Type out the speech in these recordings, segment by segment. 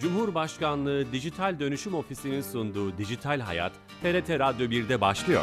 Cumhurbaşkanlığı Dijital Dönüşüm Ofisi'nin sunduğu Dijital Hayat, TRT Radyo 1'de başlıyor.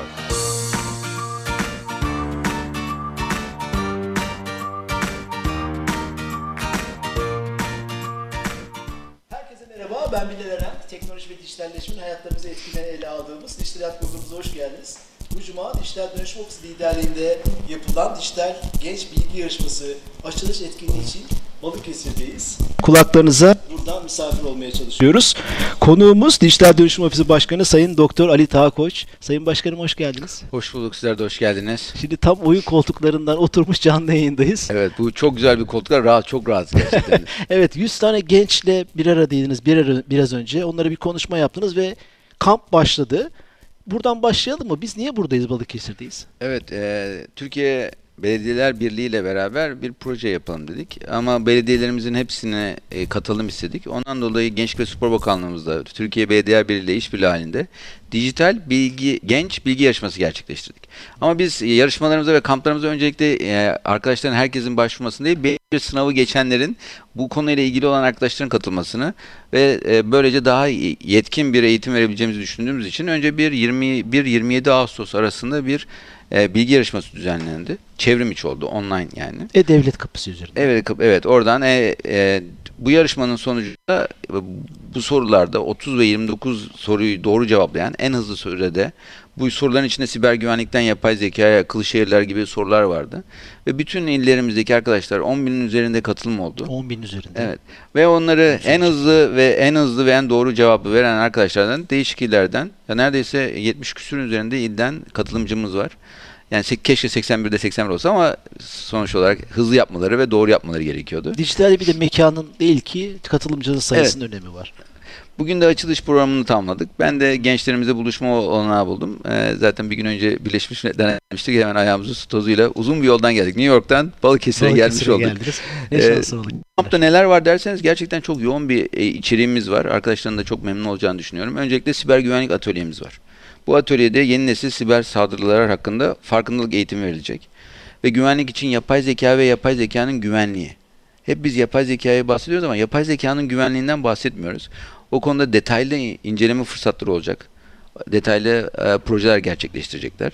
Herkese merhaba, ben Bilal Eren. Teknoloji ve dijitalleşmenin hayatlarımızı etkileyen ele aldığımız Dijital Hayat grubumuza hoş geldiniz. Bu cuma Dijital Dönüşüm Ofisi liderliğinde yapılan Dijital Genç Bilgi Yarışması açılış etkinliği için Balıkesir'deyiz. Kulaklarınıza buradan misafir olmaya çalışıyoruz. Konuğumuz Dijital Dönüşüm Ofisi Başkanı Sayın Doktor Ali Tağkoç. Sayın Başkanım hoş geldiniz. Hoş bulduk sizler de hoş geldiniz. Şimdi tam oyun koltuklarından oturmuş canlı yayındayız. Evet bu çok güzel bir koltuklar rahat çok rahat gerçekten. Evet 100 tane gençle bir aradaydınız bir ara, biraz önce. Onlara bir konuşma yaptınız ve kamp başladı. Buradan başlayalım mı? Biz niye buradayız Balıkesir'deyiz? evet e, Türkiye Belediyeler Birliği ile beraber bir proje yapalım dedik. Ama belediyelerimizin hepsine e, katılım istedik. Ondan dolayı Gençlik ve Spor Bakanlığımızda Türkiye Belediyeler Birliği ile işbirliği halinde dijital bilgi genç bilgi yarışması gerçekleştirdik. Ama biz e, yarışmalarımıza ve kamplarımıza öncelikle e, arkadaşların herkesin başvurmasını değil sınavı geçenlerin bu konuyla ilgili olan arkadaşların katılmasını ve e, böylece daha yetkin bir eğitim verebileceğimizi düşündüğümüz için önce bir 21-27 Ağustos arasında bir e, bilgi yarışması düzenlendi. Çevrim içi oldu online yani. E-Devlet kapısı üzerinde. Evet, evet oradan e, e, bu yarışmanın sonucunda e, bu sorularda 30 ve 29 soruyu doğru cevaplayan en hızlı sürede bu soruların içinde siber güvenlikten yapay zekaya, akıllı şehirler gibi sorular vardı. Ve bütün illerimizdeki arkadaşlar 10 binin üzerinde katılım oldu. 10 bin üzerinde. Evet. Ve onları en hızlı ve en hızlı ve en doğru cevabı veren arkadaşlardan değişik illerden ya neredeyse 70 küsürün üzerinde ilden katılımcımız var. Yani keşke 81'de 81 olsa ama sonuç olarak hızlı yapmaları ve doğru yapmaları gerekiyordu. Dijitalde bir de mekanın değil ki katılımcının sayısının önemi var. Bugün de açılış programını tamamladık. Ben de gençlerimizle buluşma olanağı buldum. Ee, zaten bir gün önce Birleşmiş Milletler'den gelmiştik. Hemen ayağımızı tozuyla uzun bir yoldan geldik. New York'tan Balıkesir'e gelmiş olduk. geldiniz. Ne Ee, şans olduk. Kampta neler var derseniz gerçekten çok yoğun bir e, içeriğimiz var. Arkadaşların da çok memnun olacağını düşünüyorum. Öncelikle siber güvenlik atölyemiz var. Bu atölyede yeni nesil siber saldırılar hakkında farkındalık eğitimi verilecek. Ve güvenlik için yapay zeka ve yapay zekanın güvenliği. Hep biz yapay zekaya bahsediyoruz ama yapay zekanın güvenliğinden bahsetmiyoruz. O konuda detaylı inceleme fırsatları olacak. Detaylı e, projeler gerçekleştirecekler.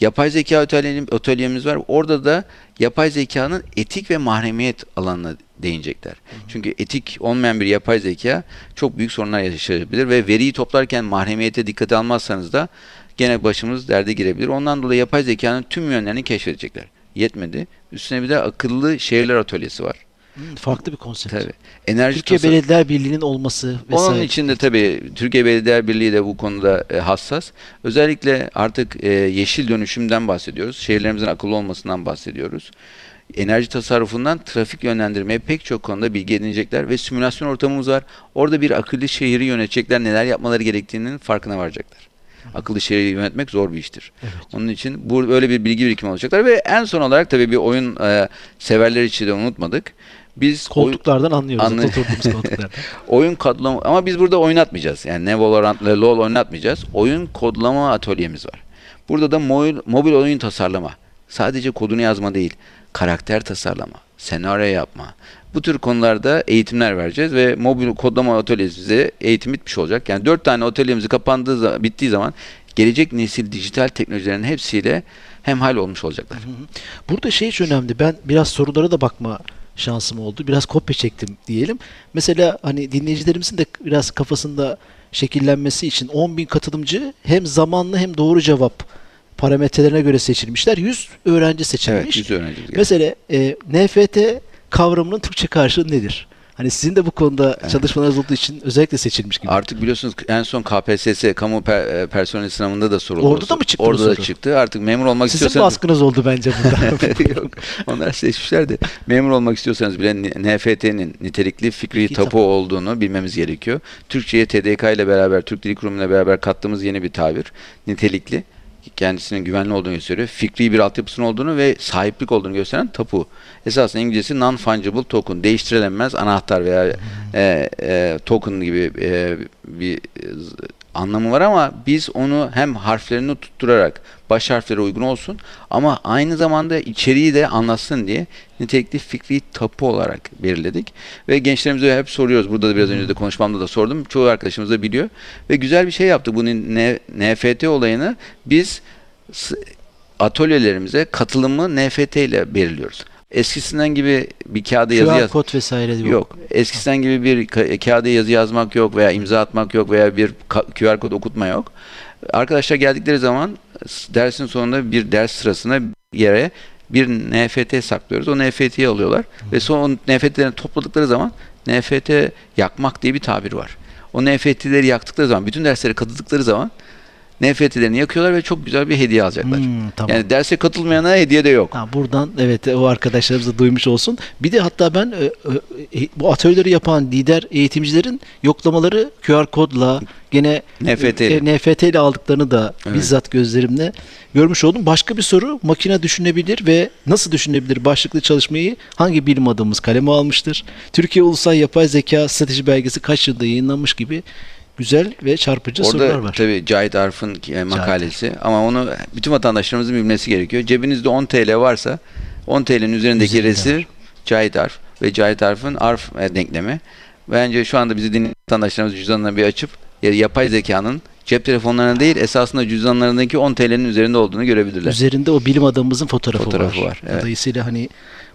Yapay zeka atölyem- atölyemiz var. Orada da yapay zekanın etik ve mahremiyet alanına değinecekler. Çünkü etik olmayan bir yapay zeka çok büyük sorunlar yaşayabilir ve veriyi toplarken mahremiyete dikkate almazsanız da gene başımız derde girebilir. Ondan dolayı yapay zekanın tüm yönlerini keşfedecekler. Yetmedi. Üstüne bir de akıllı şehirler atölyesi var. Hmm, Farklı bir konsept. Tabii. Enerji Türkiye tasar- Belediyeler Birliği'nin olması vesaire. onun için de tabii Türkiye Belediyeler Birliği de bu konuda e, hassas. Özellikle artık e, yeşil dönüşümden bahsediyoruz. Şehirlerimizin akıllı olmasından bahsediyoruz. Enerji tasarrufundan trafik yönlendirmeye pek çok konuda bilgi edinecekler ve simülasyon ortamımız var. Orada bir akıllı şehri yönetecekler, neler yapmaları gerektiğinin farkına varacaklar. Akıllı şehri yönetmek zor bir iştir. Onun için bu böyle bir bilgi birikimi olacaklar ve en son olarak tabii bir oyun e, severler için de unutmadık. Biz oy- Koltuklardan anlıyoruz. Anlay- Oturduğumuz koltuklardan. oyun kodlama ama biz burada oynatmayacağız. Yani ne Valorant ne LoL oynatmayacağız. Oyun kodlama atölyemiz var. Burada da mobil, mobil oyun tasarlama. Sadece kodunu yazma değil, karakter tasarlama, senaryo yapma. Bu tür konularda eğitimler vereceğiz ve mobil kodlama atölyemize eğitim bitmiş olacak. Yani dört tane atölyemizi kapandığı zaman, bittiği zaman gelecek nesil dijital teknolojilerin hepsiyle hemhal olmuş olacaklar. Burada şey hiç önemli. Ben biraz sorulara da bakma şansım oldu. Biraz kopya çektim diyelim. Mesela hani dinleyicilerimizin de biraz kafasında şekillenmesi için 10 bin katılımcı hem zamanlı hem doğru cevap parametrelerine göre seçilmişler. 100 öğrenci seçilmiş. Evet, yüz öğrencimiz geldi. Mesela e, NFT kavramının Türkçe karşılığı nedir? Hani sizin de bu konuda çalışmalarınız olduğu için özellikle seçilmiş gibi. Artık biliyorsunuz en son KPSS kamu per, e, personel sınavında da soruldu. Orada da mı çıktı Orada da soru? çıktı. Artık memur olmak Sizin istiyorsanız baskınız oldu bence burada. Yok. Onlar seçmişler de memur olmak istiyorsanız bile NFT'nin nitelikli fikri tapu tapu. olduğunu bilmemiz gerekiyor. Türkçe'ye TDK ile beraber Türk Dil Kurumu ile beraber kattığımız yeni bir tabir. Nitelikli kendisinin güvenli olduğunu gösteriyor. Fikri bir altyapısının olduğunu ve sahiplik olduğunu gösteren tapu. Esasında İngilizcesi non-fungible token. Değiştirilemez anahtar veya e, e, token gibi e, bir anlamı var ama biz onu hem harflerini tutturarak baş harflere uygun olsun ama aynı zamanda içeriği de anlatsın diye nitelikli fikri tapu olarak belirledik. Ve gençlerimize hep soruyoruz. Burada da biraz önce de konuşmamda da sordum. Çoğu arkadaşımız da biliyor. Ve güzel bir şey yaptık. Bunun NFT olayını biz atölyelerimize katılımı NFT ile belirliyoruz. Eskisinden gibi bir kağıda yazı QR yaz. kod vesaire yok. Yok. Eskisinden gibi bir ka- kağıda yazı yazmak yok veya imza atmak yok veya bir QR kod okutma yok. Arkadaşlar geldikleri zaman dersin sonunda bir ders sırasına yere bir NFT saklıyoruz. O NFT'yi alıyorlar ve sonra o NFT'lerini topladıkları zaman NFT yakmak diye bir tabir var. O NFT'leri yaktıkları zaman, bütün derslere katıldıkları zaman NFT'lerini yakıyorlar ve çok güzel bir hediye alacaklar. Hmm, tamam. Yani derse katılmayana hediye de yok. Ha, buradan evet o arkadaşlarımız da duymuş olsun. Bir de hatta ben e, e, bu atölyeleri yapan lider eğitimcilerin yoklamaları QR kodla gene NFT e, NFT ile aldıklarını da Evet. bizzat gözlerimle görmüş oldum. Başka bir soru makine düşünebilir ve nasıl düşünebilir başlıklı çalışmayı hangi bilim adamımız kaleme almıştır? Türkiye Ulusal Yapay Zeka Strateji Belgesi kaç yılda yayınlanmış gibi güzel ve çarpıcı sorular Orada var. tabii Cahit Arf'ın e, makalesi ama onu bütün vatandaşlarımızın bilmesi gerekiyor. Cebinizde 10 TL varsa 10 TL'nin üzerindeki Üzerinde resim Cahit Arf ve Cahit Arf'ın Arf e, denklemi. Bence şu anda bizi dinleyen vatandaşlarımız cüzdanlarını bir açıp ya- yapay zekanın cep telefonlarına değil esasında cüzdanlarındaki 10 TL'nin üzerinde olduğunu görebilirler. Üzerinde o bilim adamımızın fotoğrafı, Fotoğrafı var. var, evet. Dolayısıyla hani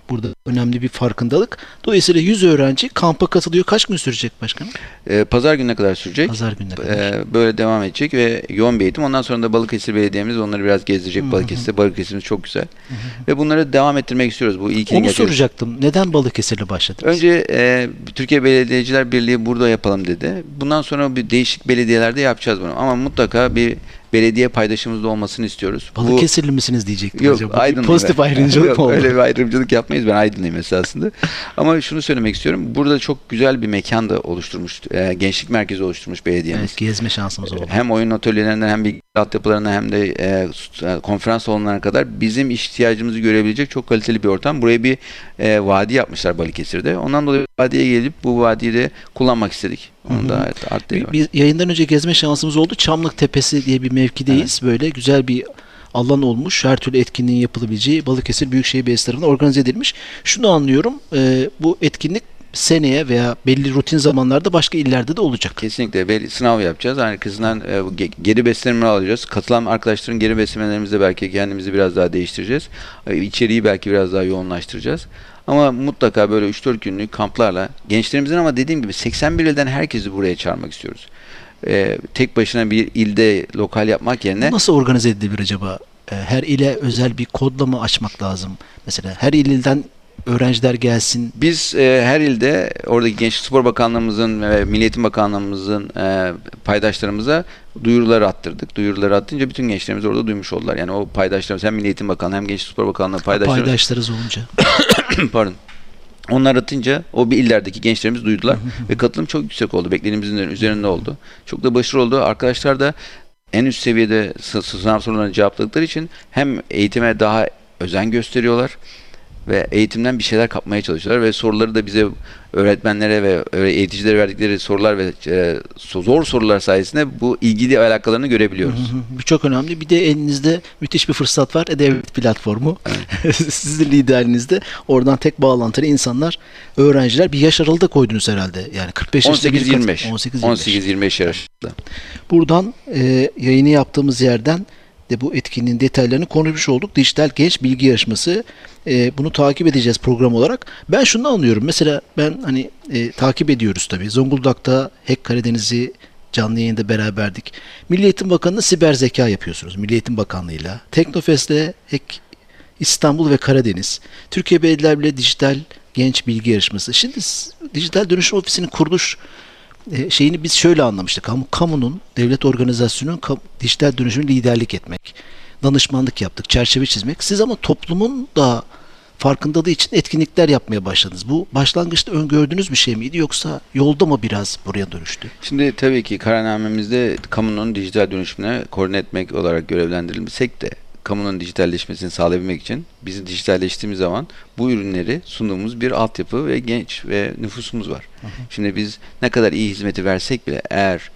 burada önemli bir farkındalık. Dolayısıyla 100 öğrenci kampa katılıyor. Kaç gün sürecek başkanım? E, Pazar gününe kadar sürecek. Pazar gününe kadar. Ee, böyle devam edecek ve yoğun bir eğitim. Ondan sonra da Balıkesir Belediye'miz onları biraz gezdirecek Balıkesir'de. Balıkesir'imiz çok güzel. Ve bunları devam ettirmek istiyoruz. Bu ilkini Onu gerçekten- soracaktım. Neden Balıkesir'le başladınız? Önce e, Türkiye Belediyeciler Birliği burada yapalım dedi. Bundan sonra bir değişik belediyelerde yapacağız bunu. Ama mutlaka bir belediye paydaşımız da olmasını istiyoruz. Bu- Balıkesirli misiniz diyecektim Yok acaba. Aydınlıyım Pozitif ben. ayrımcılık Yok, mı oldu? Öyle bir ayrımcılık yapmayız. Ben Aydınlıyım esasında. Ama şunu söylemek istiyorum. Burada çok güzel bir mekan da oluşturmuş. e, gençlik merkezi oluşturmuş belediyemiz. Evet, gezme şansımız oldu. Hem oyun atölyelerinden hem bilgi altyapılarına hem de e, e, konferans salonlarına kadar bizim ihtiyacımızı görebilecek çok kaliteli bir ortam. Buraya bir e, vadi yapmışlar Balıkesir'de. Ondan dolayı vadiye gelip bu vadiyi de kullanmak istedik. Onu da art- arttırıyor. Bir, bir yayından önce gezme şansımız oldu. Çamlık Tepesi diye bir mevkideyiz. Böyle güzel bir alan olmuş. Her türlü etkinliğin yapılabileceği Balıkesir Büyükşehir Belediyesi tarafından organize edilmiş. Şunu anlıyorum. e, bu etkinlik seneye veya belli rutin zamanlarda başka illerde de olacak. Kesinlikle belli sınav yapacağız. Arkasından e, geri beslemeleri alacağız. Katılan arkadaşların geri beslemelerimizde belki kendimizi biraz daha değiştireceğiz. E, İçeriği belki biraz daha yoğunlaştıracağız. Ama mutlaka böyle 3-4 günlük kamplarla gençlerimizin ama dediğim gibi 81 ilden herkesi buraya çağırmak istiyoruz. E, tek başına bir ilde lokal yapmak yerine Bu nasıl organize edilebilir acaba? E, Her ile özel bir kodlama açmak lazım. Mesela her ilden öğrenciler gelsin. Biz e, her ilde oradaki Gençlik Spor Bakanlığımızın ve Milli Eğitim Bakanlığımızın e, paydaşlarımıza duyuruları attırdık. Duyuruları attınca bütün gençlerimiz orada duymuş oldular. Yani o paydaşlarımız hem Milli Eğitim Bakanlığı hem Gençlik Spor Bakanlığı paydaşlarımız Paydaşlarız olunca. pardon. Onlar atınca o bir illerdeki gençlerimiz duydular ve katılım çok yüksek oldu. Beklediğimizin üzerinde oldu. Çok da başarılı oldu. Arkadaşlar da en üst seviyede sı- sınav sorularını cevapladıkları için hem eğitime daha özen gösteriyorlar ve eğitimden bir şeyler kapmaya çalışıyorlar ve soruları da bize öğretmenlere ve eğiticilere verdikleri sorular ve e, zor sorular sayesinde bu ilgili alakalarını görebiliyoruz. Hı hı. Bu çok önemli. Bir de elinizde müthiş bir fırsat var. E-Devlet platformu. Sizin liderliğinizde oradan tek bağlantılı insanlar, öğrenciler bir yaş aralığı da koydunuz herhalde. Yani 45 yaşında biri kat- 18-25. 18-25. 18-25 yaş. Buradan e, yayını yaptığımız yerden de bu etkinliğin detaylarını konuşmuş olduk. Dijital Genç Bilgi Yarışması. E, bunu takip edeceğiz program olarak. Ben şunu anlıyorum. Mesela ben hani e, takip ediyoruz tabii. Zonguldak'ta Hack Karadeniz'i canlı yayında beraberdik. Milli Eğitim Bakanı'na siber zeka yapıyorsunuz. Milli Eğitim Bakanlığı'yla. Teknofest'te Hack İstanbul ve Karadeniz. Türkiye Belediyeler Birliği Dijital Genç Bilgi Yarışması. Şimdi Dijital Dönüşüm Ofisi'nin kuruluş e, şeyini biz şöyle anlamıştık. Kamu, kamunun, devlet organizasyonunun dijital dönüşümü liderlik etmek. Danışmanlık yaptık, çerçeve çizmek. Siz ama toplumun da farkındalığı için etkinlikler yapmaya başladınız. Bu başlangıçta öngördüğünüz bir şey miydi yoksa yolda mı biraz buraya dönüştü? Şimdi tabii ki kararnamemizde kamunun dijital dönüşümüne koordine etmek olarak görevlendirilsek de kamunun dijitalleşmesini sağlayabilmek için bizi dijitalleştiğimiz zaman bu ürünleri sunduğumuz bir altyapı ve genç ve nüfusumuz var. Şimdi biz ne kadar iyi hizmeti versek bile eğer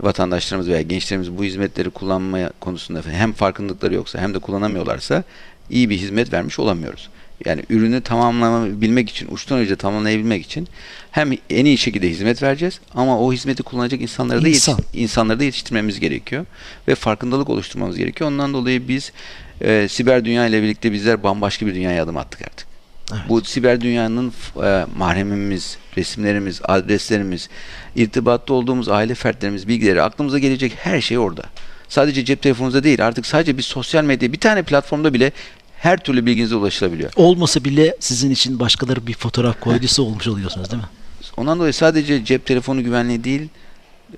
vatandaşlarımız veya gençlerimiz bu hizmetleri kullanmaya konusunda hem farkındalıkları yoksa hem de kullanamıyorlarsa iyi bir hizmet vermiş olamıyoruz. Yani ürünü tamamlayabilmek için, uçtan uca tamamlayabilmek için hem en iyi şekilde hizmet vereceğiz ama o hizmeti kullanacak insanları da İnsan. yetiş- insanları da yetiştirmemiz gerekiyor ve farkındalık oluşturmamız gerekiyor. Ondan dolayı biz e, siber dünya ile birlikte bizler bambaşka bir dünyaya adım attık artık. Evet. Bu siber dünyanın e, mahremimiz, resimlerimiz, adreslerimiz, irtibatta olduğumuz aile fertlerimiz, bilgileri, aklımıza gelecek her şey orada. Sadece cep telefonunuzda değil artık sadece bir sosyal medya, bir tane platformda bile her türlü bilginize ulaşılabiliyor. Olmasa bile sizin için başkaları bir fotoğraf koyduysa olmuş oluyorsunuz değil mi? Ondan dolayı sadece cep telefonu güvenliği değil,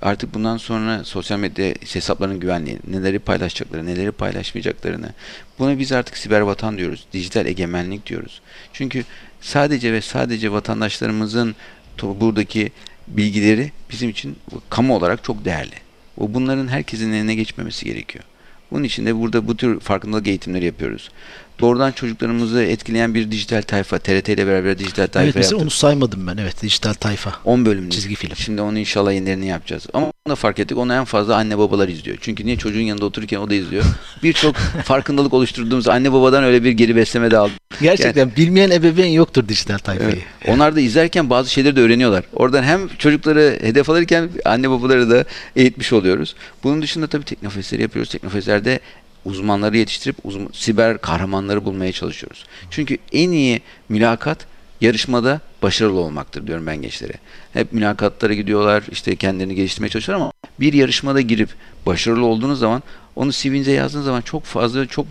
artık bundan sonra sosyal medya hesaplarının güvenliği, neleri paylaşacakları, neleri paylaşmayacaklarını, buna biz artık siber vatan diyoruz, dijital egemenlik diyoruz. Çünkü sadece ve sadece vatandaşlarımızın buradaki bilgileri bizim için kamu olarak çok değerli. O bunların herkesin eline geçmemesi gerekiyor. Bunun için de burada bu tür farkındalık eğitimleri yapıyoruz. Doğrudan çocuklarımızı etkileyen bir dijital tayfa, TRT ile beraber dijital tayfa evet mesela yaptık. onu saymadım ben. Evet dijital tayfa. 10 bölümlük. Çizgi film. Şimdi onu inşallah yenilerini yapacağız. Ama onu da fark ettik. Onu en fazla anne babalar izliyor. Çünkü niye çocuğun yanında otururken o da izliyor. Birçok farkındalık oluşturduğumuz anne babadan öyle bir geri besleme de aldık. Gerçekten bilmeyen ebeveyn yoktur dijital tayfayı. Evet. Onlar da izlerken bazı şeyleri de öğreniyorlar. Oradan hem çocukları hedef alırken anne babaları da eğitmiş oluyoruz. Bunun dışında tabii teknofestleri yapıyoruz. Teknofestlerde uzmanları yetiştirip uzman, siber kahramanları bulmaya çalışıyoruz. Çünkü en iyi mülakat yarışmada başarılı olmaktır diyorum ben gençlere. Hep mülakatlara gidiyorlar, işte kendilerini geliştirmeye çalışıyorlar ama bir yarışmada girip başarılı olduğunuz zaman onu CV'nize yazdığınız zaman çok fazla çok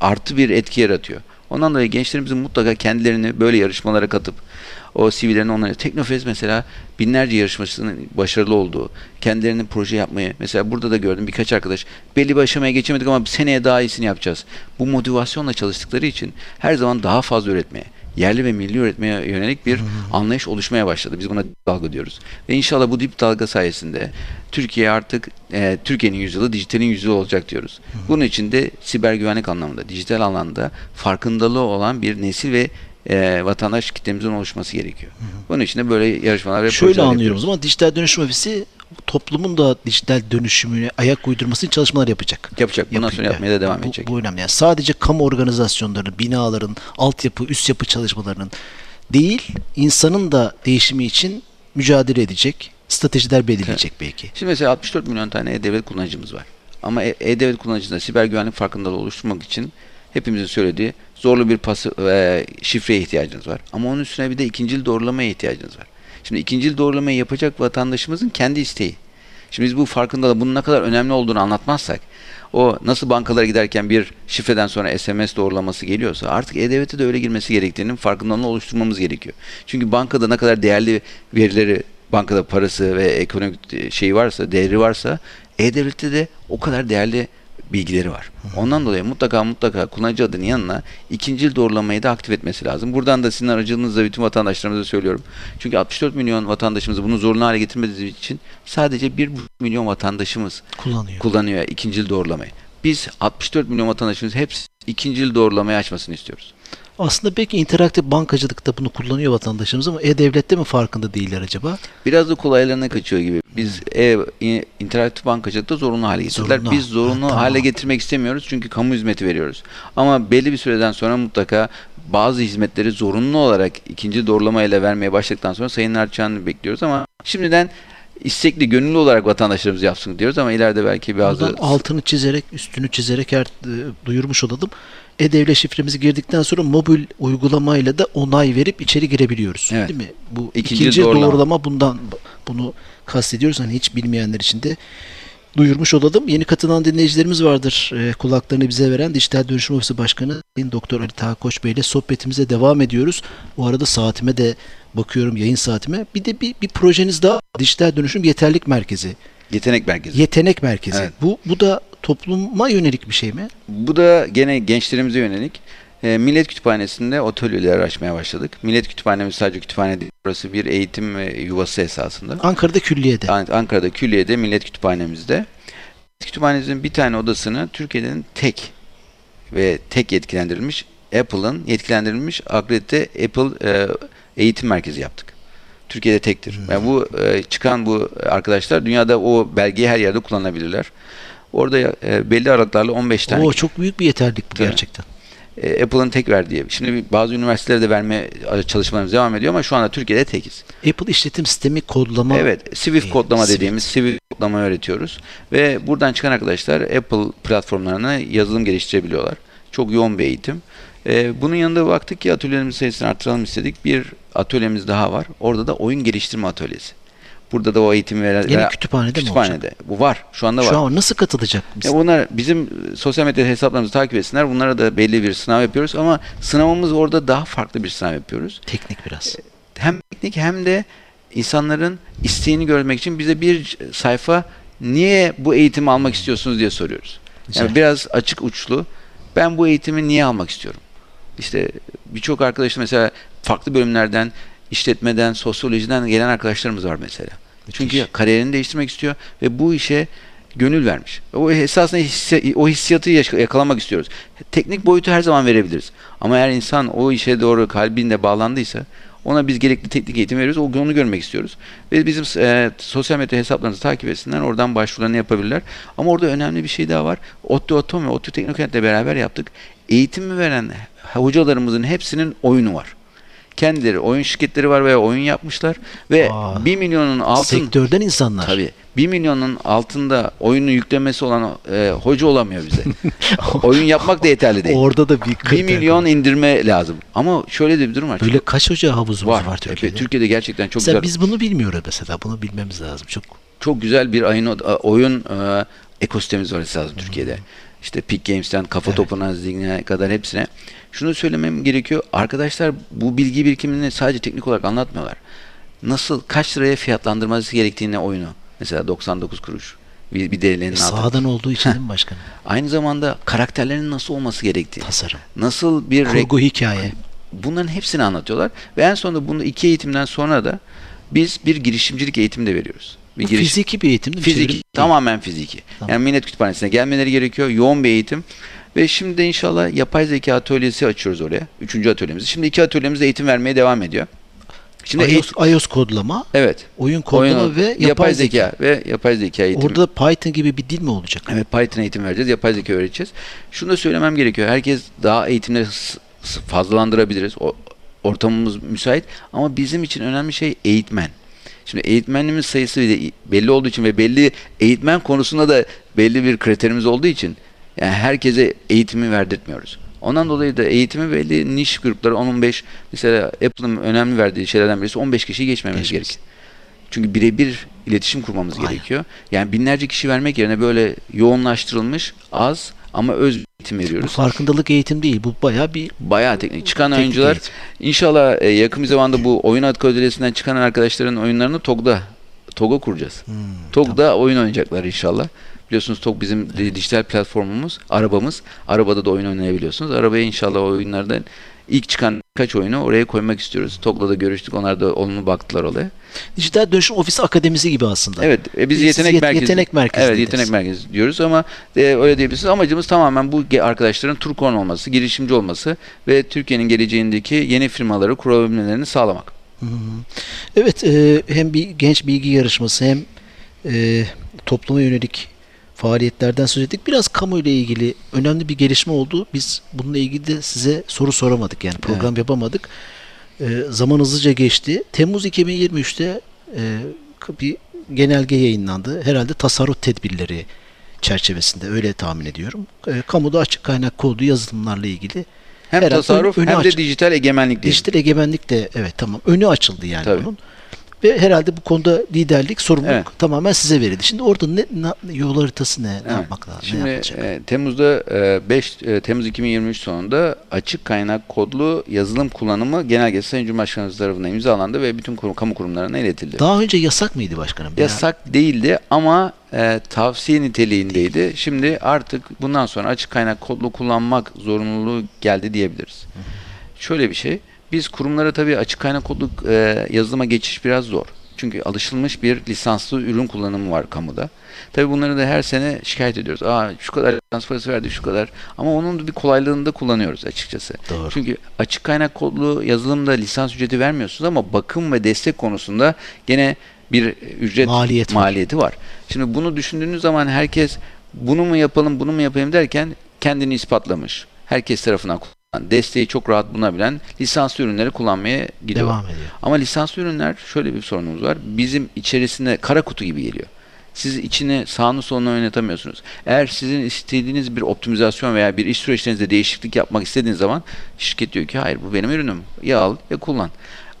artı bir etki yaratıyor. Ondan dolayı gençlerimizin mutlaka kendilerini böyle yarışmalara katıp o CV'lerini onlara Teknofest mesela binlerce yarışmacısının başarılı olduğu, kendilerinin proje yapmayı mesela burada da gördüm birkaç arkadaş belli bir aşamaya geçemedik ama seneye daha iyisini yapacağız. Bu motivasyonla çalıştıkları için her zaman daha fazla üretmeye, yerli ve milli üretmeye yönelik bir anlayış oluşmaya başladı. Biz buna dip dalga diyoruz. Ve inşallah bu dip dalga sayesinde Türkiye artık e, Türkiye'nin yüzyılı dijitalin yüzyılı olacak diyoruz. Bunun için de siber güvenlik anlamında, dijital alanda farkındalığı olan bir nesil ve e, vatandaş kitlemizin oluşması gerekiyor. Bunun için de böyle yarışmalar ve Şöyle anlıyorum o zaman dijital dönüşüm ofisi toplumun da dijital dönüşümüne ayak uydurması için çalışmalar yapacak. Yapacak. Bundan sonra yapmaya da devam bu, edecek. Bu önemli. Yani sadece kamu organizasyonlarının, binaların, altyapı, üst yapı çalışmalarının değil, insanın da değişimi için mücadele edecek, stratejiler belirleyecek belki. Şimdi mesela 64 milyon tane e-devlet kullanıcımız var. Ama e- e-devlet kullanıcısında siber güvenlik farkındalığı oluşturmak için hepimizin söylediği zorlu bir pası, e, şifreye ihtiyacınız var. Ama onun üstüne bir de ikincil doğrulamaya ihtiyacınız var. Şimdi ikincil doğrulamayı yapacak vatandaşımızın kendi isteği. Şimdi biz bu farkındalığı bunun ne kadar önemli olduğunu anlatmazsak o nasıl bankalara giderken bir şifreden sonra SMS doğrulaması geliyorsa artık e-devlete de öyle girmesi gerektiğinin farkındalığını oluşturmamız gerekiyor. Çünkü bankada ne kadar değerli verileri bankada parası ve ekonomik şeyi varsa, değeri varsa e-devlette de o kadar değerli bilgileri var. Ondan dolayı mutlaka mutlaka kullanıcı adının yanına ikincil doğrulamayı da aktif etmesi lazım. Buradan da sizin aracılığınızla bütün vatandaşlarımıza söylüyorum. Çünkü 64 milyon vatandaşımızı bunu zorunlu hale getirmediğimiz için sadece 1,5 milyon vatandaşımız Kullanıyor. kullanıyor ikincil doğrulamayı. Biz 64 milyon vatandaşımız hepsi ikincil doğrulamayı açmasını istiyoruz. Aslında belki interaktif bankacılıkta bunu kullanıyor vatandaşımız ama e-devlette mi farkında değiller acaba? Biraz da kolaylarına kaçıyor gibi. Biz e, interaktif bankacılıkta zorunlu hale getirdiler. Zorunlu. Biz zorunlu Ha, tamam. hale getirmek istemiyoruz çünkü kamu hizmeti veriyoruz. Ama belli bir süreden sonra mutlaka bazı hizmetleri zorunlu olarak ikinci doğrulamayla vermeye başladıktan sonra sayının artacağını bekliyoruz ama şimdiden istekli, gönüllü olarak vatandaşlarımız yapsın diyoruz ama ileride belki bazı Buradan altını çizerek, üstünü çizerek her e, duyurmuş olalım. E-devlet şifremizi girdikten sonra mobil uygulamayla da onay verip içeri girebiliyoruz. Evet. Değil mi? Bu İkinci ikinci, doğrulama. doğrulama. bundan bunu kastediyoruz. Hani hiç bilmeyenler için de duyurmuş olalım. Yeni katılan dinleyicilerimiz vardır. E, kulaklarını bize veren Dijital Dönüşüm Ofisi Başkanı Doktor Ali Taha Koç Bey ile sohbetimize devam ediyoruz. Bu arada saatime de bakıyorum yayın saatime. Bir de bir, bir projeniz daha Dijital Dönüşüm Yeterlik Merkezi. yetenek merkezi. Yetenek merkezi. Evet. Bu bu da topluma yönelik bir şey mi? Bu da gene gençlerimize yönelik. E, Millet Kütüphanesi'nde atölyeler açmaya başladık. Millet Kütüphanemiz sadece kütüphane değil. Burası bir eğitim yuvası esasında. Ankara'da külliyede. An- Ankara'da Külliye'de Millet Kütüphanemizde. Kütüphanemizin bir tane odasını Türkiye'nin tek ve tek yetkilendirilmiş Apple'ın yetkilendirilmiş akredite Apple e, eğitim merkezi yaptık. Türkiye'de tektir. Yani bu e, çıkan bu arkadaşlar dünyada o belgeyi her yerde kullanabilirler. Orada e, belli aralıklarla 15 tane Oo, çok büyük bir yeterlik bu gerçekten. e, Apple'ın tek verdiği. Şimdi bazı üniversitelerde de verme çalışmalarımız devam ediyor ama şu anda Türkiye'de tekiz. Apple işletim sistemi kodlama Evet, Swift e, kodlama Swift. dediğimiz Swift kodlama öğretiyoruz ve buradan çıkan arkadaşlar Apple platformlarına yazılım geliştirebiliyorlar. Çok yoğun bir eğitim. E, bunun yanında baktık ki atölyelerimiz sayısını arttıralım istedik. Bir atölyemiz daha var. Orada da oyun geliştirme atölyesi. Burada da o eğitimi veren Yine kütüphanede mi kütüphanede. Bu var. Şu anda var. Şu an nasıl katılacak Ya mısın? bunlar bizim e, sosyal medya hesaplarımızı takip etsinler. Bunlara da belli bir sınav yapıyoruz ama sınavımız orada daha farklı bir sınav yapıyoruz. Teknik biraz. Hem teknik hem de insanların isteğini görmek için bize bir sayfa niye bu eğitimi almak istiyorsunuz diye soruyoruz. Güzel. Yani biraz açık uçlu. Ben bu eğitimi niye almak istiyorum? İşte birçok arkadaşım mesela farklı bölümlerden, işletmeden, sosyolojiden gelen arkadaşlarımız var mesela. Çünkü Müthiş. kariyerini değiştirmek istiyor ve bu işe gönül vermiş. O esasında hissi- o hissiyatı yakalamak istiyoruz. Teknik boyutu her zaman verebiliriz. Ama eğer insan o işe doğru kalbinde bağlandıysa ona biz gerekli teknik eğitim veriyoruz. O onu görmek istiyoruz. Ve bizim e, sosyal medya hesaplarımızı takip etsinler. Oradan başvurularını yapabilirler. Ama orada önemli bir şey daha var. ODTÜ Otom ve ODTÜ Teknokent'le beraber yaptık. Eğitimi veren hocalarımızın hepsinin oyunu var. Kendileri oyun şirketleri var veya oyun yapmışlar ve Aa, 1 milyonun altın Sektörden insanlar. Tabii. 1 milyonun altında oyunu yüklemesi olan e, hoca olamıyor bize. Oyun yapmak da yeterli değil. Orada da bir 1 kriter milyon var. indirme lazım. Ama şöyle de bir durum var. Böyle kaç hoca havuzumuz var, var. Türkiye'de? Epey. Türkiye'de gerçekten çok mesela güzel biz bunu bilmiyoruz mesela. Bunu bilmemiz lazım. Çok çok güzel bir ayın oyun e, ekosistemimiz var esasında Türkiye'de. İşte Peak Games'ten kafa Evet. topuna, Zigne'ye kadar hepsine. Şunu söylemem gerekiyor. Arkadaşlar bu bilgi birikimini sadece teknik olarak anlatmıyorlar. Nasıl, kaç liraya fiyatlandırması gerektiğini oyunu. Mesela 99 kuruş. Bir, bir delinin e, sağdan olduğu için değil mi başkanım? Aynı zamanda karakterlerin nasıl olması gerektiği. Tasarım. Nasıl bir Kurgu hikaye. bunların hepsini anlatıyorlar. Ve en sonunda bunu iki eğitimden sonra da biz bir girişimcilik eğitimi de veriyoruz. Bir giriş- fiziki bir eğitim değil mi? Fiziki, değil. tamamen fiziki. Tamam. Yani Millet Kütüphanesi'ne gelmeleri gerekiyor. Yoğun bir eğitim. Ve şimdi de inşallah yapay zeka atölyesi açıyoruz oraya. Üçüncü atölyemizi. Şimdi iki atölyemizde eğitim vermeye devam ediyor. Şimdi iOS, eğit- iOS kodlama, evet. oyun kodlama Oyun- ve yapay, zeka. ve yapay zeka eğitimi. Orada Python gibi bir dil mi olacak? Evet Python eğitim vereceğiz. Yapay zeka öğreteceğiz. Şunu da söylemem gerekiyor. Herkes daha eğitimleri fazlalandırabiliriz. O, ortamımız müsait. Ama bizim için önemli şey eğitmen. Şimdi eğitmenimiz sayısı belli olduğu için ve belli eğitmen konusunda da belli bir kriterimiz olduğu için yani herkese eğitimi verdirtmiyoruz. Ondan dolayı da eğitimi belli niş grupları 10-15 mesela Apple'ın önemli verdiği şeylerden birisi 15 kişiyi geçmememiz Geçmez. gerekiyor. Çünkü birebir iletişim kurmamız Aynen. gerekiyor. Yani binlerce kişi vermek yerine böyle yoğunlaştırılmış az ama öz eğitim Bu veriyoruz. farkındalık eğitim değil. Bu bayağı bir Bayağı teknik. Çıkan teknik oyuncular eğitim. inşallah e, yakın bir zamanda bu oyun atölyesinden çıkan arkadaşların oyunlarını TOG'da TOG'a kuracağız. Hmm, TOG'da oyun oynayacaklar inşallah. Biliyorsunuz TOG bizim di- dijital platformumuz, arabamız. Arabada da oyun oynayabiliyorsunuz. Arabaya inşallah o oyunlardan ilk çıkan kaç oyunu oraya koymak istiyoruz. TOG'la da görüştük. Onlar da olumlu baktılar olaya. Dijital Dönüşüm Ofisi Akademisi gibi aslında. Evet, e, biz yetenek yet- merkezi. yetenek merkezi Evet, dediniz. yetenek merkezi diyoruz ama e, öyle diyebilirsiniz. Amacımız tamamen bu arkadaşların Turkon olması, girişimci olması ve Türkiye'nin geleceğindeki yeni firmaları kurabilmelerini sağlamak. Hı hı. Evet, e, hem bir genç bilgi yarışması hem e, topluma yönelik faaliyetlerden söz ettik. Biraz kamu ile ilgili önemli bir gelişme oldu. Biz bununla ilgili de size soru soramadık yani program yapamadık. E, zaman hızlıca geçti. Temmuz 2023'te e, bir genelge yayınlandı. Herhalde tasarruf tedbirleri çerçevesinde öyle tahmin ediyorum. E, kamuda açık kaynak kodu yazılımlarla ilgili Hem Herhalde tasarruf önü hem de aç- dijital egemenlik diye. Dijital egemenlik de evet tamam önü açıldı yani Tabii. bunun. Ve herhalde bu konuda liderlik, sorumluluk Evet. tamamen size verildi. Şimdi orada ne, ne- yol haritası ne? Ne Evet. yapmak lazım? ne Şimdi yapılacak? e, Temmuz'da e, 5 e, Temmuz 2023 sonunda açık kaynak kodlu yazılım kullanımı genelgesi Sayın Cumhurbaşkanımız tarafından imzalandı ve bütün kurum, kamu kurumlarına iletildi. Daha önce yasak mıydı başkanım? Ya- Yasak değildi ama e, tavsiye niteliğindeydi. Şimdi artık bundan sonra açık kaynak kodlu kullanmak zorunluluğu geldi diyebiliriz. Şöyle bir şey. Biz kurumlara tabii açık kaynak kodlu e, yazılıma geçiş biraz zor. Çünkü alışılmış bir lisanslı ürün kullanımı var kamuda. Tabii bunları da her sene şikayet ediyoruz. Aa şu kadar lisans parası verdi şu kadar. Ama onun da bir kolaylığını da kullanıyoruz açıkçası. Doğru. Çünkü açık kaynak kodlu yazılımda lisans ücreti vermiyorsunuz ama bakım ve destek konusunda gene bir ücret Maliyet var. maliyeti var. Şimdi bunu düşündüğünüz zaman herkes bunu mu yapalım bunu mu yapayım derken kendini ispatlamış. Herkes tarafından desteği çok rahat bulunabilen lisanslı ürünleri kullanmaya gidiyor. Devam ediyor. Ama lisanslı ürünler şöyle bir sorunumuz var. Bizim içerisinde kara kutu gibi geliyor. Siz içini sağını solunu oynatamıyorsunuz. Eğer sizin istediğiniz bir optimizasyon veya bir iş süreçlerinizde değişiklik yapmak istediğiniz zaman şirket diyor ki hayır bu benim ürünüm. Ya al ya kullan.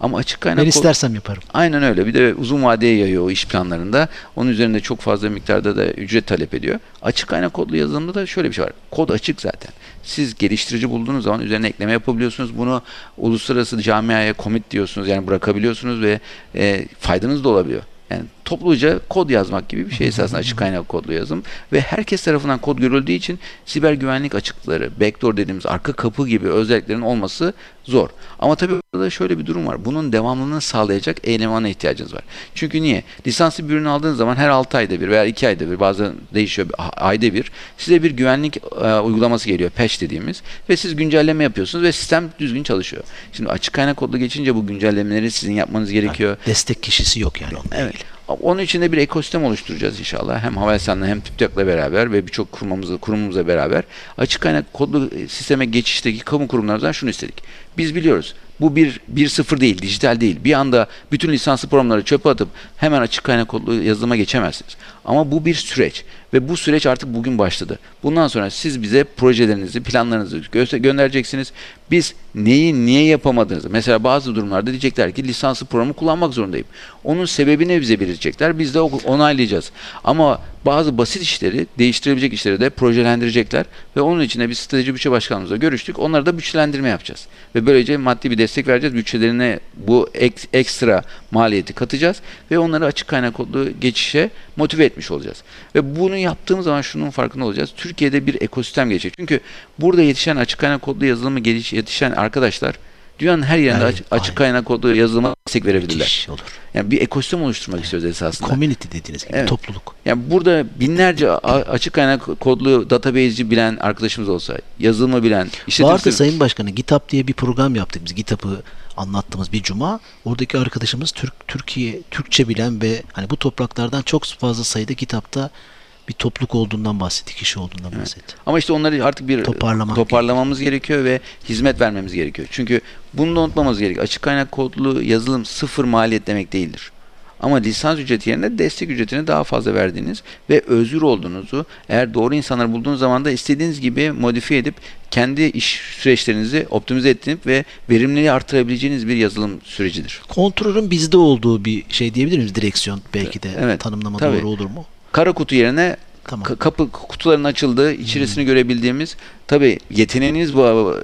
Ama açık kaynak Ben istersem yaparım. Aynen öyle. Bir de uzun vadeye yayıyor o iş planlarında. Onun üzerinde çok fazla miktarda da ücret talep ediyor. Açık kaynak kodlu yazılımda da şöyle bir şey var. Kod açık zaten. Siz geliştirici bulduğunuz zaman üzerine ekleme yapabiliyorsunuz. Bunu uluslararası camiaya commit diyorsunuz. Yani bırakabiliyorsunuz ve e, faydanız da olabiliyor. Yani topluca kod yazmak gibi bir şey esasında açık kaynak kodlu yazım ve herkes tarafından kod görüldüğü için siber güvenlik açıkları, backdoor dediğimiz arka kapı gibi özelliklerin olması zor. Ama tabii burada şöyle bir durum var. Bunun devamlılığını sağlayacak elemana ihtiyacınız var. Çünkü niye? Lisanslı bir ürün aldığınız zaman her 6 ayda bir veya 2 ayda bir bazen değişiyor ayda bir size bir güvenlik e, uygulaması geliyor patch dediğimiz ve siz güncelleme yapıyorsunuz ve sistem düzgün çalışıyor. Şimdi açık kaynak kodlu geçince bu güncellemeleri sizin yapmanız gerekiyor. Destek kişisi yok yani onunla Evet. ilgili. Onun için de bir ekosistem oluşturacağız inşallah. Hem Havelsan'la hem TÜBİTAK'la beraber ve birçok kurumumuzla, kurumumuzla beraber açık kaynak kodlu sisteme geçişteki kamu kurumlarından şunu istedik. Biz biliyoruz. Bu bir, bir sıfır değil, dijital değil. Bir anda bütün lisanslı programları çöpe atıp hemen açık kaynak kodlu yazılıma geçemezsiniz. Ama bu bir süreç ve bu süreç artık bugün başladı. Bundan sonra siz bize projelerinizi, planlarınızı gö- göndereceksiniz. Biz neyi niye yapamadığınızı, mesela bazı durumlarda diyecekler ki lisanslı programı kullanmak zorundayım. Onun sebebini bize belirtecekler. Biz de onaylayacağız. Ama bazı basit işleri, değiştirebilecek işleri de projelendirecekler ve onun için de biz strateji bütçe başkanımızla görüştük. Onlara da bütçelendirme yapacağız. Ve böylece maddi bir destek vereceğiz. Bütçelerine bu ek- ekstra maliyeti katacağız ve onları açık kaynak kodlu geçişe motive etmiş olacağız. Ve bunu yaptığımız zaman şunun farkında olacağız. Türkiye'de bir ekosistem gelecek. Çünkü burada yetişen açık kaynak kodlu yazılımı geliş, yetişen arkadaşlar dünyanın her yerinde Evet, aç- açık kaynak kodlu yazılıma destek verebilirler. Müthiş olur. Yani bir ekosistem oluşturmak istiyoruz esasında. Community dediğiniz gibi Evet. topluluk. Yani burada binlerce açık kaynak kodlu database'ci bilen arkadaşımız olsa, yazılımı bilen, işletim Vardı Sayın Başkanı GitHub diye bir program yaptık biz. GitHub'ı anlattığımız bir cuma. Oradaki arkadaşımız Türk Türkiye Türkçe bilen ve hani bu topraklardan çok fazla sayıda kitapta bir topluluk olduğundan bahsetti, kişi olduğundan bahsetti. Ama işte onları artık bir Toparlamak toparlamamız gerekiyor ve hizmet vermemiz gerekiyor. Çünkü bunu da unutmamamız gerekiyor. Açık kaynak kodlu yazılım sıfır maliyet demek değildir. Ama lisans ücreti yerine destek ücretini daha fazla verdiğiniz ve özgür olduğunuzu, eğer doğru insanları bulduğunuz zaman da istediğiniz gibi modifiye edip kendi iş süreçlerinizi optimize edip ve verimliliği artırabileceğiniz bir yazılım sürecidir. Kontrolün bizde olduğu bir şey diyebilir miyiz? Direksiyon belki de Evet, tanımlama tabii. doğru olur mu? Kara kutu yerine Tamam. ka- kapı kutuların açıldığı, içerisini görebildiğimiz tabi yeteneğiniz bu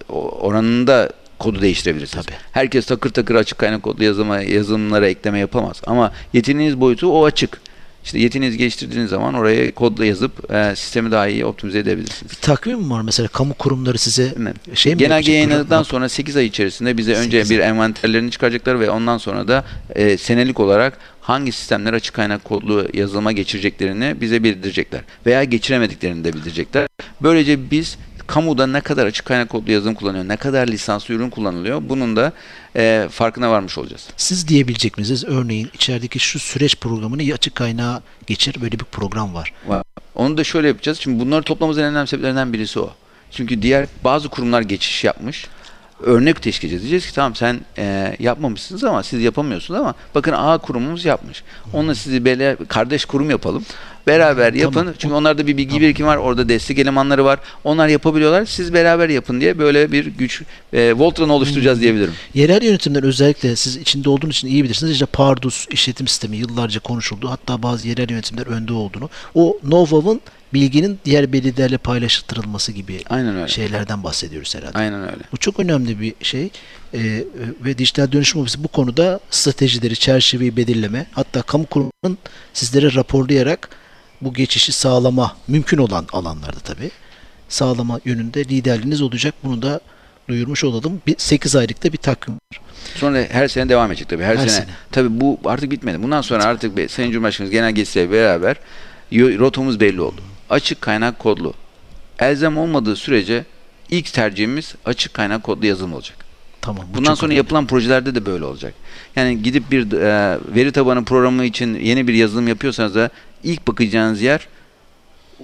oranında kodu değiştirebilirsiniz. Tabii. Herkes takır takır açık kaynak kodlu yazılıma, yazılımlara ekleme yapamaz. Ama yeteneğiniz boyutu o açık. İşte yeteneğinizi geliştirdiğiniz zaman oraya kodla yazıp e, sistemi daha iyi optimize edebilirsiniz. Bir takvim mi var mesela kamu kurumları size Evet. şey mi Genelge yayınladıktan Program- sonra 8 ay içerisinde bize önce 8 bir envanterlerini çıkaracaklar ve ondan sonra da e, senelik olarak hangi sistemler açık kaynak kodlu yazılıma geçireceklerini bize bildirecekler. Veya geçiremediklerini de bildirecekler. Böylece biz kamuda ne kadar açık kaynak kodlu yazılım kullanıyor, ne kadar lisanslı ürün kullanılıyor bunun da e, farkına varmış olacağız. Siz diyebilecek misiniz? Örneğin içerideki şu süreç programını açık kaynağa geçir. Böyle bir program var. Var. Onu da şöyle yapacağız. Şimdi bunları toplamamızın en önemli sebeplerinden birisi o. Çünkü diğer bazı kurumlar geçiş yapmış. Örnek teşkil edeceğiz. Diyeceğiz ki tamam sen e, yapmamışsınız ama siz yapamıyorsunuz ama bakın A kurumumuz yapmış. Onunla sizi böyle kardeş kurum yapalım. Beraber Tamam. yapın. Çünkü onlarda bir bilgi birikimi var. Orada destek elemanları var. Onlar yapabiliyorlar. Siz beraber yapın diye böyle bir güç e, Voltron oluşturacağız diyebilirim. Yerel yönetimler özellikle siz içinde olduğunuz için iyi bilirsiniz. İşte Pardus işletim sistemi yıllarca konuşuldu. Hatta bazı yerel yönetimler önde olduğunu. O Novav'ın bilginin diğer belediyelerle paylaştırılması gibi Aynen öyle. şeylerden bahsediyoruz herhalde. Aynen öyle. Bu çok önemli bir şey Ee, ve dijital dönüşüm ofisi bu konuda stratejileri, çerçeveyi belirleme, hatta kamu kurumunun sizlere raporlayarak bu geçişi sağlama mümkün olan alanlarda tabii sağlama yönünde liderliğiniz olacak. Bunu da duyurmuş olalım. Bir 8 aylıkta bir takvim var. Sonra her sene devam edecek tabii. Her, Her sene. sene. Tabii bu artık bitmedi. Bundan sonra artık Sayın Cumhurbaşkanımız genel geçişle beraber rotamız belli oldu. Açık kaynak kodlu. Elzem olmadığı sürece ilk tercihimiz açık kaynak kodlu yazılım olacak. Tamam. bu Bundan sonra önemli. yapılan projelerde de böyle olacak. Yani gidip bir e, veri tabanı programı için yeni bir yazılım yapıyorsanız da ilk bakacağınız yer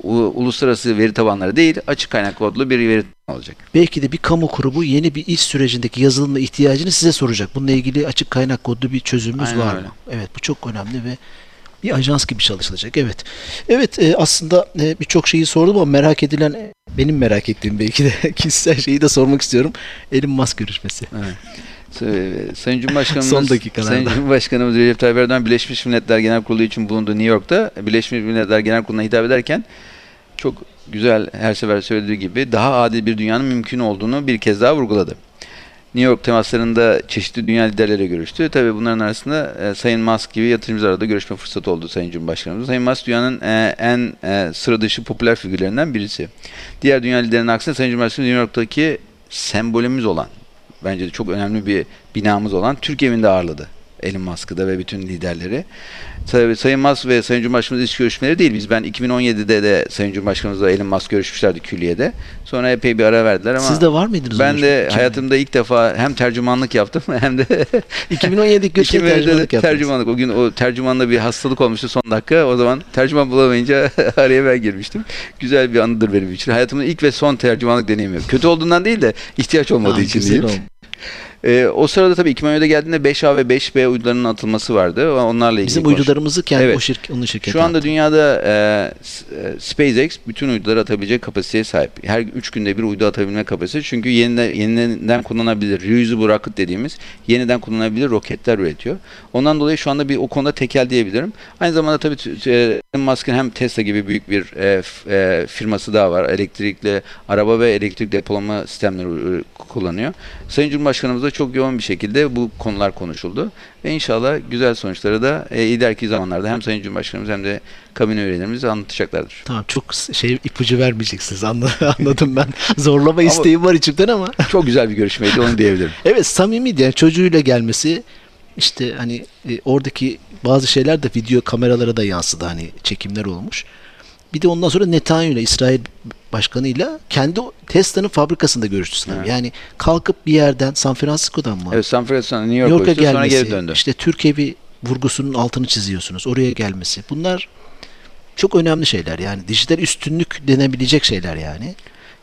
u- uluslararası veri tabanları değil, açık kaynak kodlu bir veri tabanı olacak. Belki de bir kamu kurumu yeni bir iş sürecindeki yazılımla ihtiyacını size soracak. Bununla ilgili açık kaynak kodlu bir çözümümüz Aynen var öyle. mı? Evet bu çok önemli ve bir ajans gibi çalışılacak. Evet. Evet e, aslında e, birçok şeyi sordum ama merak edilen e, benim merak ettiğim belki de kişisel şeyi de sormak istiyorum. Elon Musk görüşmesi. Evet. Sa- Sayın Cumhurbaşkanımız, Son dakikalarda. Sayın Cumhurbaşkanımız Recep Tayyip Erdoğan Birleşmiş Milletler Genel Kurulu için bulunduğu New York'ta Birleşmiş Milletler Genel Kurulu'na hitap ederken çok güzel her sefer söylediği gibi daha adil bir dünyanın mümkün olduğunu bir kez daha vurguladı. New York temaslarında çeşitli dünya liderleriyle görüştü. Tabii bunların arasında e, Sayın Musk gibi yatırımcılarla da görüşme fırsatı oldu Sayın Cumhurbaşkanımız. Sayın Musk dünyanın e, en e, sıra dışı popüler figürlerinden birisi. Diğer dünya liderlerinin aksine Sayın Cumhurbaşkanı New York'taki sembolümüz olan, bence de çok önemli bir binamız olan Türk evinde ağırladı. Elon Musk'ı da ve bütün liderleri. Tabii Sayın Musk ve Sayın Cumhurbaşkanımız iş görüşmeleri değil. Biz ben 2017'de de Sayın Cumhurbaşkanımızla Elon Musk görüşmüşlerdi külliyede. Sonra epey bir ara verdiler ama Siz de var mıydınız? ben de görüşmede? hayatımda ilk defa hem tercümanlık yaptım hem de 2017 görüşte 2017'de tercümanlık yaptınız. tercümanlık. O gün o tercümanda bir hastalık olmuştu son dakika. O zaman tercüman bulamayınca araya ben girmiştim. Güzel bir anıdır benim için. Hayatımın ilk ve son tercümanlık deneyimi. Kötü olduğundan değil de ihtiyaç olmadığı Ha, için güzel diyeyim. Ee, o sırada tabii 2017'de geldiğinde 5A ve 5B uydularının atılması vardı. Onlarla ilgili Bizim konuştuk. uydularımızı kendi Evet. o şirket, onun şirketi Şu anda yaptı. dünyada e, e, SpaceX bütün uyduları atabilecek kapasiteye sahip. Her 3 günde bir uydu atabilme kapasitesi. Çünkü yeniden, yeniden kullanılabilir, reusable rocket dediğimiz yeniden kullanılabilir roketler üretiyor. Ondan dolayı şu anda bir o konuda tekel diyebilirim. Aynı zamanda tabii t- Elon Musk'ın hem Tesla gibi büyük bir e, e, firması daha var. Elektrikli araba ve elektrik depolama sistemleri ü- kullanıyor. Sayın Cumhurbaşkanımız da çok yoğun bir şekilde bu konular konuşuldu. Ve inşallah güzel sonuçları da e, ileriki zamanlarda hem Sayın Cumhurbaşkanımız hem de kabine üyelerimiz anlatacaklardır. Tamam çok şey ipucu vermeyeceksiniz Anla- anladım ben. Zorlama Ama- isteğim var içimden ama. Çok güzel bir görüşmeydi onu diyebilirim. Evet samimi yani çocuğuyla gelmesi işte hani e, oradaki bazı şeyler de video kameralara da yansıdı hani çekimler olmuş. Bir de ondan sonra Netanyahu ile İsrail başkanıyla kendi Tesla'nın fabrikasında görüştü sanırım. Evet. Yani kalkıp bir yerden San Francisco'dan mı? Evet San Francisco'dan New New York'a York'a uçtu, sonra gelmesi, geri döndü. işte Türk evi vurgusunun altını çiziyorsunuz. Oraya gelmesi. Bunlar çok önemli şeyler yani. Dijital üstünlük denebilecek şeyler yani.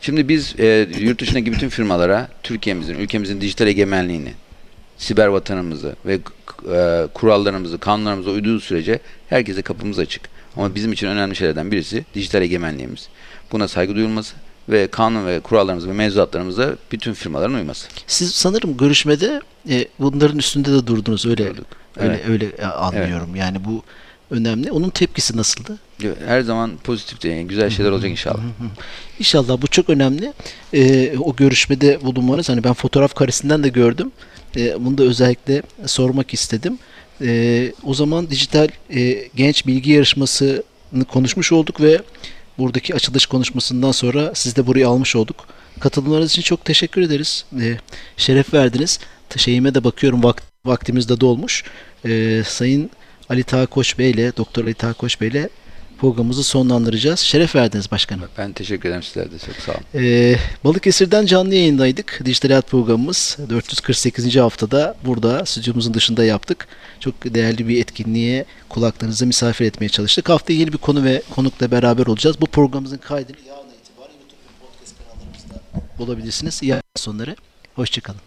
Şimdi biz e, yurt dışındaki bütün firmalara Türkiye'mizin, ülkemizin dijital egemenliğini, siber vatanımızı ve e, kurallarımızı, kanunlarımıza uyduğu sürece herkese kapımız açık. Ama bizim için önemli şeylerden birisi dijital egemenliğimiz. Buna saygı duyulması ve kanun ve kurallarımız ve mevzuatlarımıza bütün firmaların uyması. Siz sanırım görüşmede e, bunların üstünde de durdunuz öyle Durduk. öyle Evet. öyle e, anlıyorum. Yani bu önemli. Onun tepkisi nasıldı? Her zaman pozitif yani güzel şeyler olacak inşallah. İnşallah bu çok önemli. E, o görüşmede bulunmanız hani ben fotoğraf karesinden de gördüm. E, bunu da özellikle sormak istedim. E, o zaman dijital e, genç bilgi yarışmasını konuşmuş olduk ve buradaki açılış konuşmasından sonra siz de burayı almış olduk. Katılımlarınız için çok teşekkür ederiz. E, şeref verdiniz. Şeyime de bakıyorum vak- vaktimiz de dolmuş. E, Sayın Ali Taha Koç Bey ile Doktor Ali Taha Koç Bey ile programımızı sonlandıracağız. Şeref verdiniz başkanım. Ben teşekkür ederim sizlere de çok sağ olun. Ee, Balıkesir'den canlı yayındaydık. Dijital Hayat programımız 448. haftada burada stüdyomuzun dışında yaptık. Çok değerli bir etkinliğe kulaklarınızı misafir etmeye çalıştık. Haftaya yeni bir konu ve konukla beraber olacağız. Bu programımızın kaydını yarın itibaren YouTube ve podcast kanallarımızda bulabilirsiniz. İyi hafta sonları. Hoşçakalın.